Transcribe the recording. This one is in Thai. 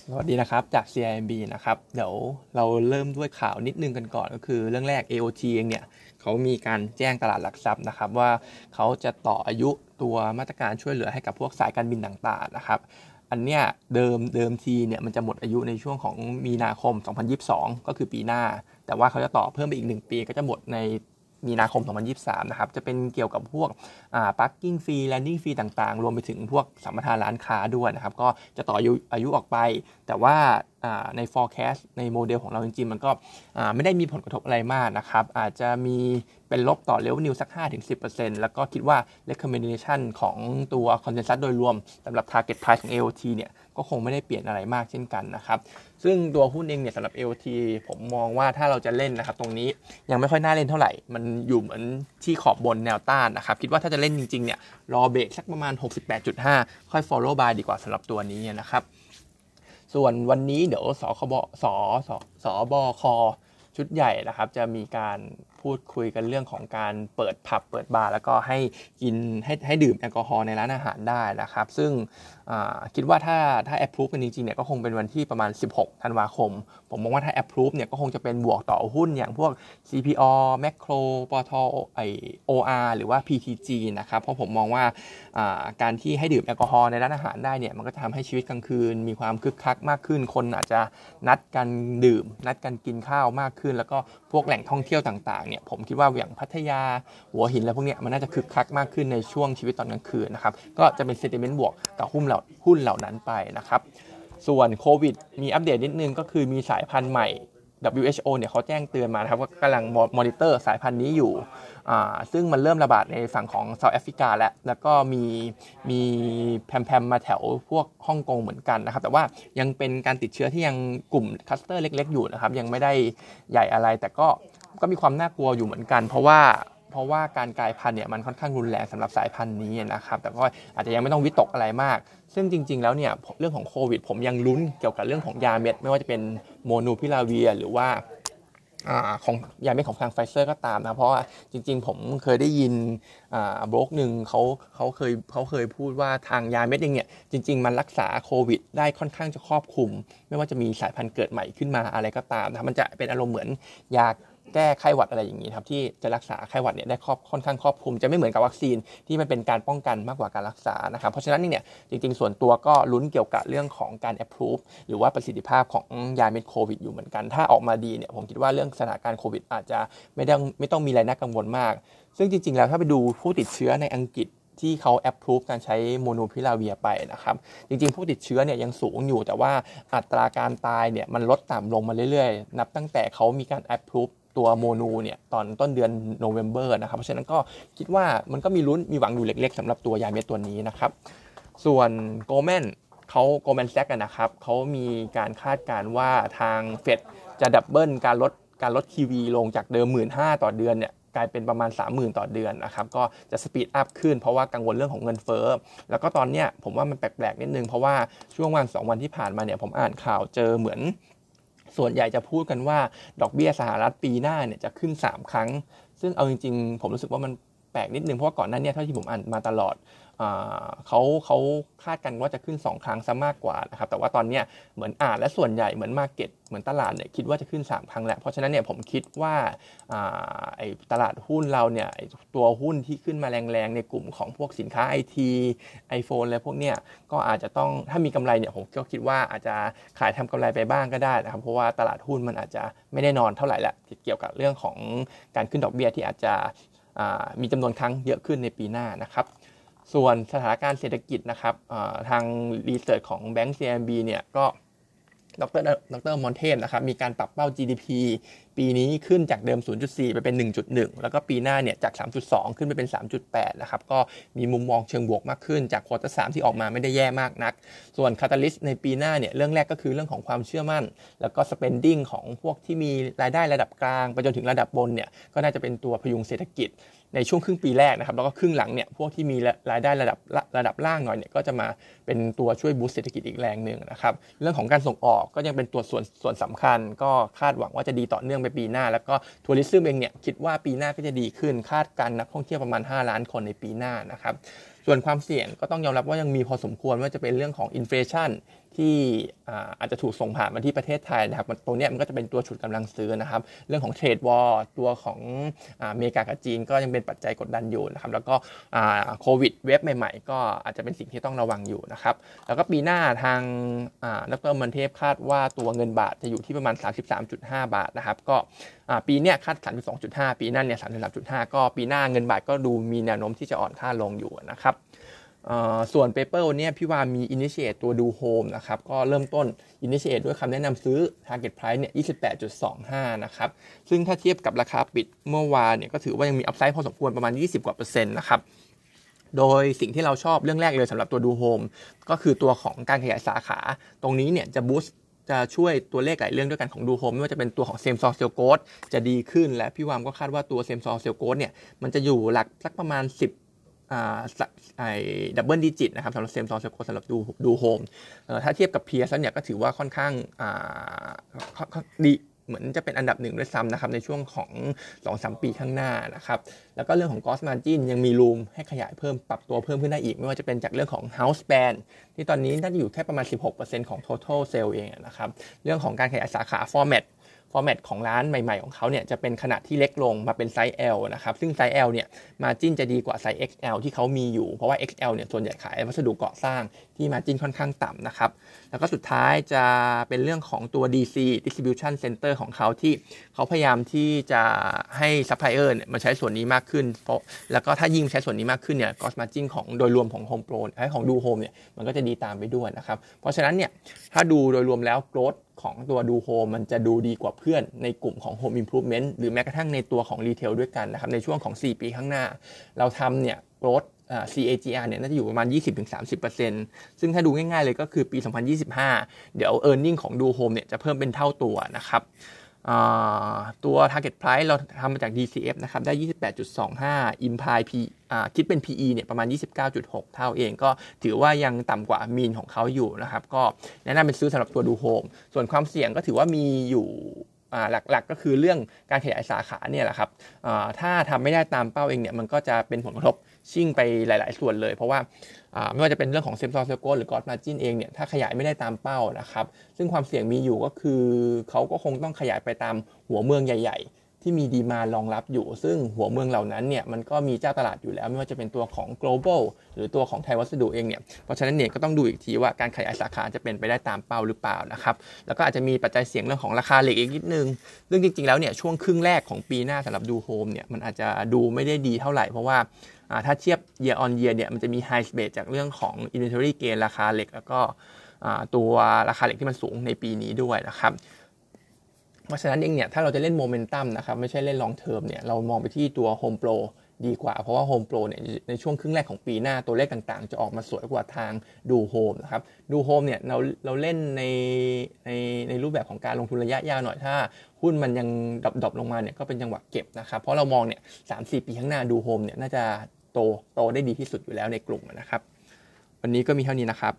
สวัสดีนะครับ จาก CIMB นะครับ เดี๋ยวเราเริ่มด้วยข่าวนิดนึงกันก่อนก็คือเรื่องแรก AOT เองเนี่ยเขามีการแจ้งตลาดหลักทรัพย์นะครับ ว่าเขาจะต่ออายุตัวมาตรการช่วยเหลือให้กับพวกสายการบินต่างๆนะครับ อันเนี้ยเดิมเดิมทีเนี่ยมันจะหมดอายุในช่วงของมีนาคม 2022 ก็คือปีหน้า แต่ว่าเขาจะต่อเพิ่มไปอีก 1 ปีก็จะหมดใน มีนาคม 2023 นะครับ จะเป็นเกี่ยวกับพวกอ่า parking fee landing fee ต่างๆ รวมไปถึงพวกสัมปทานร้านค้าด้วยนะครับ ก็จะต่ออายุอายุออกไป แต่ว่า ใน forecast ในโมเดลของเราจริงๆ มันก็ไม่ได้มีผลกระทบอะไรมากนะครับ อาจจะมีเป็นลบต่อ revenue สัก 5-10%แล้วก็คิดว่า recommendation ของตัว consensus โดยรวมสำหรับ target price ของ AOT เนี่ยก็คงไม่ได้เปลี่ยนอะไรมากเช่นกันนะครับ ซึ่งตัวหุ้นเองเนี่ยสำหรับ AOT ผมมองว่าถ้าเราจะเล่นนะครับ ตรงนี้ยังไม่ค่อยน่าเล่นเท่าไหร่ มันอยู่เหมือนที่ขอบบนแนวต้านนะครับ คิดว่าถ้าจะเล่นจริงๆเนี่ยรอเบรกสักประมาณ 68.5 ค่อย follow by ดีกว่าสำหรับตัวนี้นะครับ ส่วนวันนี้เดี๋ยวสคบสสสบคชุดใหญ่นะครับ จะมีการ พูดคุยกันเรื่องของการเปิดผับเปิดบาร์แล้วก็ให้กินให้ให้ดื่มแอลกอฮอล์ในร้านอาหารได้นะครับ ซึ่งคิดว่าถ้าถ้าแอปพรูฟกันจริงๆเนี่ยก็คงเป็นวันที่ประมาณ 16 ธันวาคม ผมมองว่าถ้าแอปพรูฟเนี่ยก็คงจะเป็นบวกต่อหุ้นอย่างพวก CPO Macro ปทไอ OR หรือว่า PTG นะครับ เพราะผมมองว่าการที่ให้ดื่มแอลกอฮอล์ในร้านอาหารได้เนี่ยมันก็จะทำให้ชีวิตกลางคืน มีความคึกคักมากขึ้น คนอาจจะนัดกันดื่ม นัดกันกินข้าวมากขึ้น แล้วก็พวกแหล่งท่องเที่ยวต่างๆเนี่ยผมคิดว่าอย่างพัทยาหัวหินแล้วพวกเนี้ยมันน่าจะคึกคักมากขึ้นในช่วงชีวิตตอนกลางคืนนะครับก็จะเป็นเซติเมนต์บวกกับหุ้นเหล่าหุ้นเหล่านั้นไปนะครับส่วนโควิดมีอัปเดตนิดนึงก็คือมีสายพันธุ์ใหม่ WHO เนี่ยเขาแจ้งเตือนมานะครับว่ากำลังมอนิเตอร์สายพันธุ์นี้อยู่ ซึ่งมันเริ่มระบาดในฝั่งของ South Africa แล้ว แล้วก็มีมีแพลมๆมาแถวพวกฮ่องกงเหมือนกันนะครับ แต่ว่ายังเป็นการติดเชื้อที่ยังกลุ่ม cluster เล็ก ๆ อยู่นะครับ ยังไม่ได้ใหญ่อะไร แต่ก็ ก็มีความน่ากลัวอยู่เหมือนกัน เพราะว่าเพราะว่าการกลายพันธุ์เนี่ยมันค่อนข้างรุนแรงสำหรับสายพันธุ์นี้นะครับ แต่ก็อาจจะยังไม่ต้องวิตกอะไรมาก ซึ่งจริง ๆ แล้วเนี่ยเรื่องของโควิด ผมยังลุ้นเกี่ยวกับเรื่องของยาเม็ด ไม่ว่าจะเป็น Molnupiravir หรือว่าของยาเม็ดของทางไฟเซอร์ก็ตามนะ เพราะว่าจริง ๆ ผมเคยได้ยินบล็อกหนึ่งเขาเขาเคยเขาเคยพูดว่าทางยาเม็ดเองเนี่ยจริง ๆ มันรักษาโควิด ได้ค่อนข้างจะครอบคลุม ไม่ว่าจะมีสายพันธุ์เกิดใหม่ขึ้นมาอะไรก็ตามนะมันจะเป็นอารมณ์เหมือนยา แก้ไข้หวัดอะไรอย่างนี้ครับที่จะรักษาไข้หวัดเนี่ยได้ครอบค่อนข้างครอบคลุม จะไม่เหมือนกับวัคซีนที่มันเป็นการป้องกันมากกว่าการรักษานะครับเพราะฉะนั้นเนี่ยจริงๆ ส่วนตัวก็ลุ้นเกี่ยวกับเรื่องของการ approve หรือว่าประสิทธิภาพของยาเม็ดโควิดอยู่เหมือนกัน ถ้าออกมาดีเนี่ยผมคิดว่าเรื่องสถานการณ์โควิด อาจจะไม่ต้องไม่ต้องมีอะไรน่ากังวลมาก ซึ่งจริง ๆ แล้วถ้าไปดูผู้ติดเชื้อในอังกฤษที่เขาแอปพรูฟการใช้โมโนพิลาเวียไปนะครับ จริงๆ ผู้ติดเชื้อเนี่ยยังสูงอยู่ แต่ว่าอัตราการตายเนี่ยมันลดต่ำลงมาเรื่อยๆ นับตั้งแต่เขามีการแอปพรูฟ ตัว Molnu เนี่ยตอนต้นเดือนโนเวม ber นะครับ เพราะฉะนั้นก็คิดว่ามันก็มีลุ้นมีหวังอยู่เล็กๆสำหรับตัวยาเม็ดตัวนี้นะครับ ส่วน Goldman เขา Goldman Sachs นะครับเขามีการคาดการณ์ว่าทางเฟดจะ double การลดการลด QE ลงจากเดิม 1 5ื่นต่อเดือนเนี่ยกลายเป็นประมาณ 30,000 ต่อเดือนนะครับ ก็จะ speed up ขึ้นเพราะว่ากังวลเรื่องของเงินเฟ้อ แล้วก็ตอนเนี้ยผมว่ามันแปลกๆ นิดนึง เพราะว่าช่วงวัน 2 วันที่ผ่านมาเนี่ยผมอ่านข่าวเจอเหมือน ส่วนใหญ่จะพูดกันว่าดอกเบี้ยสหรัฐปีหน้าเนี่ยจะขึ้น 3 ครั้ง ซึ่งเอาจริง ๆ ผมรู้สึกว่ามัน ปลกนิดนึงเพราะว่าก่อนหน้านี้เท่าที่ผมอ่านมาตลอดเขาเขาคาดกันว่าจะขึ้น 2 ครั้งซะมากกว่านะครับแต่ว่าตอนนี้เหมือนอ่านและส่วนใหญ่เหมือนมาเก็ตเหมือนตลาดเนี่ยคิดว่าจะขึ้น 3 ครั้งแหละเพราะฉะนั้นเนี่ยผมคิดว่าไอ้ตลาดหุ้นเราเนี่ยตัวหุ้นที่ขึ้นมาแรงๆ ในกลุ่มของพวกสินค้าไอทีไอโฟนอะไรพวกเนี้ยก็อาจจะต้องถ้ามีกำไรเนี่ยผมก็คิดว่าอาจจะขายทำกำไรไปบ้างก็ได้นะครับเพราะว่าตลาดหุ้นมันอาจจะไม่ได้นอนเท่าไหร่แหละเกี่ยวกับเรื่องของการขึ้นดอกเบี้ยที่อาจจะ มีจำนวนครั้งเยอะขึ้นในปีหน้านะครับ ส่วนสถานการณ์เศรษฐกิจนะครับทาง research ของแบงก์ CIMB เนี่ยก็ ดร. ดร.อมรเทพนะครับมีการปรับเป้า GDP ปีนี้ขึ้นจากเดิม 0.4 ไปเป็น 1.1 แล้วก็ปีหน้าเนี่ยจาก 3.2 ขึ้นไปเป็น 3.8 นะครับ ก็มีมุมมองเชิงบวกมากขึ้น จาก quarter 3 ที่ออกมาไม่ได้แย่มากนัก ส่วน catalyst ในปีหน้าเนี่ยเรื่องแรกก็คือเรื่องของความเชื่อมั่น แล้วก็ spending ของพวกที่มีรายได้ระดับกลาง ไปจนถึงระดับบนเนี่ยก็น่าจะเป็นตัวพยุงเศรษฐกิจ ในช่วงครึ่งปีแรกนะครับแล้วก็ครึ่งหลังเนี่ยพวกที่มีรายได้ระดับระดับล่างหน่อยเนี่ยก็จะมาเป็นตัวช่วย boost เศรษฐกิจอีกแรงหนึ่งนะครับเรื่องของการส่งออกก็ยังเป็นตัวส่วนส่วนสำคัญ ก็คาดหวังว่าจะดีต่อเนื่องไปปีหน้า แล้วก็ tourism เองเนี่ยคิดว่าปีหน้าก็จะดีขึ้น คาดการณ์นักท่องเที่ยวประมาณ 5 ล้านคนในปีหน้านะครับส่วนความเสี่ยงก็ต้องยอมรับว่ายังมีพอสมควรว่าจะเป็นเรื่องของ inflation ที่อาจจะถูกส่งผ่านมาที่ประเทศไทยนะครับตรงนี้มันก็จะเป็นตัวฉุดกำลังซื้อนะครับ เรื่องของ trade war ตัวของอเมริกากับจีนก็ยังเป็นปัจจัยกดดันอยู่นะครับ แล้วก็โควิด wave ใหม่ ๆ ก็อาจจะเป็นสิ่งที่ต้องระวังอยู่นะครับ แล้วก็ปีหน้าทางดร.อมรเทพคาดว่าตัวเงินบาทจะอยู่ที่ประมาณ 33.5 บาทนะครับ ก็ปีนี้คาด 32.5 ปีหน้าเนี่ย 33.5 ก็ปีหน้าเงินบาทก็ดูมีแนวโน้มที่จะอ่อนค่าลงอยู่นะครับ ส่วน paper เนี่ยพี่วามมี initiate ตัวดูโฮมนะครับ ก็เริ่มต้น initiate ด้วยคำแนะนำซื้อ target price เนี่ย 28.25 นะครับ ซึ่งถ้าเทียบกับราคาปิดเมื่อวานเนี่ย ก็ถือว่ายังมี upside พอสมควรประมาณ 20 กว่าเปอร์เซ็นต์นะครับ โดยสิ่งที่เราชอบเรื่องแรกเลยสำหรับตัวดูโฮมก็คือตัวของการขยายสาขา ตรงนี้เนี่ยจะ boost จะช่วยตัวเลขหลายเรื่องด้วยกันของดูโฮมไม่ว่าจะเป็นตัวของ same store sales growth จะดีขึ้น และพี่วามก็คาดว่าตัว same store sales growth เนี่ยมันจะอยู่หลักสักประมาณ 10 double digit นะครับสำหรับ same store sales growth สำหรับดูดูโฮมถ้าเทียบกับ peer แล้วเนี่ยก็ถือว่าค่อนข้างดีเหมือนจะเป็นอันดับหนึ่งด้วยซ้ำนะครับในช่วงของ 2-3 ปีข้างหน้านะครับแล้วก็เรื่องของ gross margin ยังมี room ให้ขยายเพิ่มปรับตัวเพิ่มขึ้นได้อีก ไม่ว่าจะเป็นจากเรื่องของ house brand ที่ตอนนี้น่าจะอยู่แค่ประมาณ 16%ของ total sale เองนะครับเรื่องของการขยายสาขา format format ของร้านใหม่ๆของเขาเนี่ยจะเป็นขนาดที่เล็กลงมาเป็นไซส์ L นะครับซึ่งไซส์ L เนี่ย margin จะดีกว่าไซส์ XL ที่เขามีอยู่เพราะว่า XL เนี่ยส่วนใหญ่ขายวัสดุก่อสร้างที่ margin ค่อนข้างต่ำนะครับแล้วก็สุดท้ายจะเป็นเรื่องของตัว DC Distribution Center ของเขาที่เขาพยายามที่จะให้ซัพพลายเออร์เนี่ยมาใช้ส่วนนี้มากขึ้นเพราะแล้วก็ถ้ายิ่งใช้ส่วนนี้มากขึ้นเนี่ย gross margin ของโดยรวมของ Home Pro ของดูโฮมเนี่ยมันก็จะดีตามไปด้วยนะครับเพราะฉะนั้นเนี่ยถ้าดูโดยรวมแล้ว growth ของตัวดูโฮมมันจะดูดีกว่าเพื่อนในกลุ่มของ Home Improvement หรือแม้กระทั่งในตัวของ retail ด้วยกันนะครับในช่วงของ 4 ปีข้างหน้า เราทำเนี่ย growth CAGR เนี่ยน่าจะอยู่ประมาณ 20-30%ซึ่งถ้าดูง่ายๆเลยก็คือปี 2025 เดี๋ยว e a r n i n g ของดูโฮมเนี่ยจะเพิ่มเป็นเท่าตัวนะครับ ตัว target price เราทำมาจาก DCF นะครับ ได้ 28.25 imply P คิดเป็น PE เนี่ยประมาณ 29.6 เท่าเอง ก็ถือว่ายังต่ำกว่า mean ของเขาอยู่นะครับ ก็แนะนำเป็นซื้อสำหรับตัวดูโฮม ส่วนความเสี่ยงก็ถือว่ามีอยู่หลักๆ ก็คือเรื่องการขยายสาขาเนี่ยแหละครับถ้าทำไม่ได้ตามเป้าเองเนี่ย มันก็จะเป็นผลกระทบ ชิ่งไปหลาย ๆ ส่วนเลย เพราะว่าไม่ว่าจะเป็นเรื่องของ same store sales growth หรือ gross margin เองเนี่ยถ้าขยายไม่ได้ตามเป้านะครับ ซึ่งความเสี่ยงมีอยู่ก็คือเขาก็คงต้องขยายไปตามหัวเมืองใหญ่ ๆที่มีดีมารองรับอยู่ ซึ่งหัวเมืองเหล่านั้นเนี่ยมันก็มีเจ้าตลาดอยู่แล้ว ไม่ว่าจะเป็นตัวของ Global หรือตัวของไทยวัสดุเองเนี่ยเพราะฉะนั้นเนี่ยก็ต้องดูอีกทีว่าการขยายสาขาจะเป็นไปได้ตามเป้าหรือเปล่านะครับแล้วก็อาจจะมีปัจจัยเสี่ยงเรื่องของราคาเหล็กอีกนิดนึงซึ่งจริงๆแล้วเนี่ยช่วงครึ่งแรกของปีหน้าสำหรับดูโฮมเนี่ยมันอาจจะดูไม่ได้ดีเท่าไหร่เพราะว่า ถ้าเทียบ year on year เนี่ยมันจะมี high base จากเรื่องของ inventory gain ราคาเหล็ก แล้วก็ตัวราคาเหล็กที่มันสูงในปีนี้ด้วยนะครับเพราะฉะนั้นเองเนี่ยถ้าเราจะเล่นโมเมนตัมนะครับไม่ใช่เล่น long term เนี่ยเรามองไปที่ตัว Home Pro ดีกว่า เพราะว่า Home Pro เนี่ยในช่วงครึ่งแรกของปีหน้าตัวเลขต่างๆ จะออกมาสวยกว่าทางดูโฮมนะครับดูโฮมเนี่ยเราเราเล่นในในในรูปแบบของการลงทุนระยะยาวหน่อยถ้าหุ้นมันยังdrop ลงมาเนี่ยก็เป็นจังหวะเก็บนะครับเพราะเรามองเนี่ยสามสี่ปีข้างหน้าดูโฮมเนี่ยน่าจะ โตโตได้ดีที่สุดอยู่แล้วในกลุ่มนะครับ วันนี้ก็มีเท่านี้นะครับ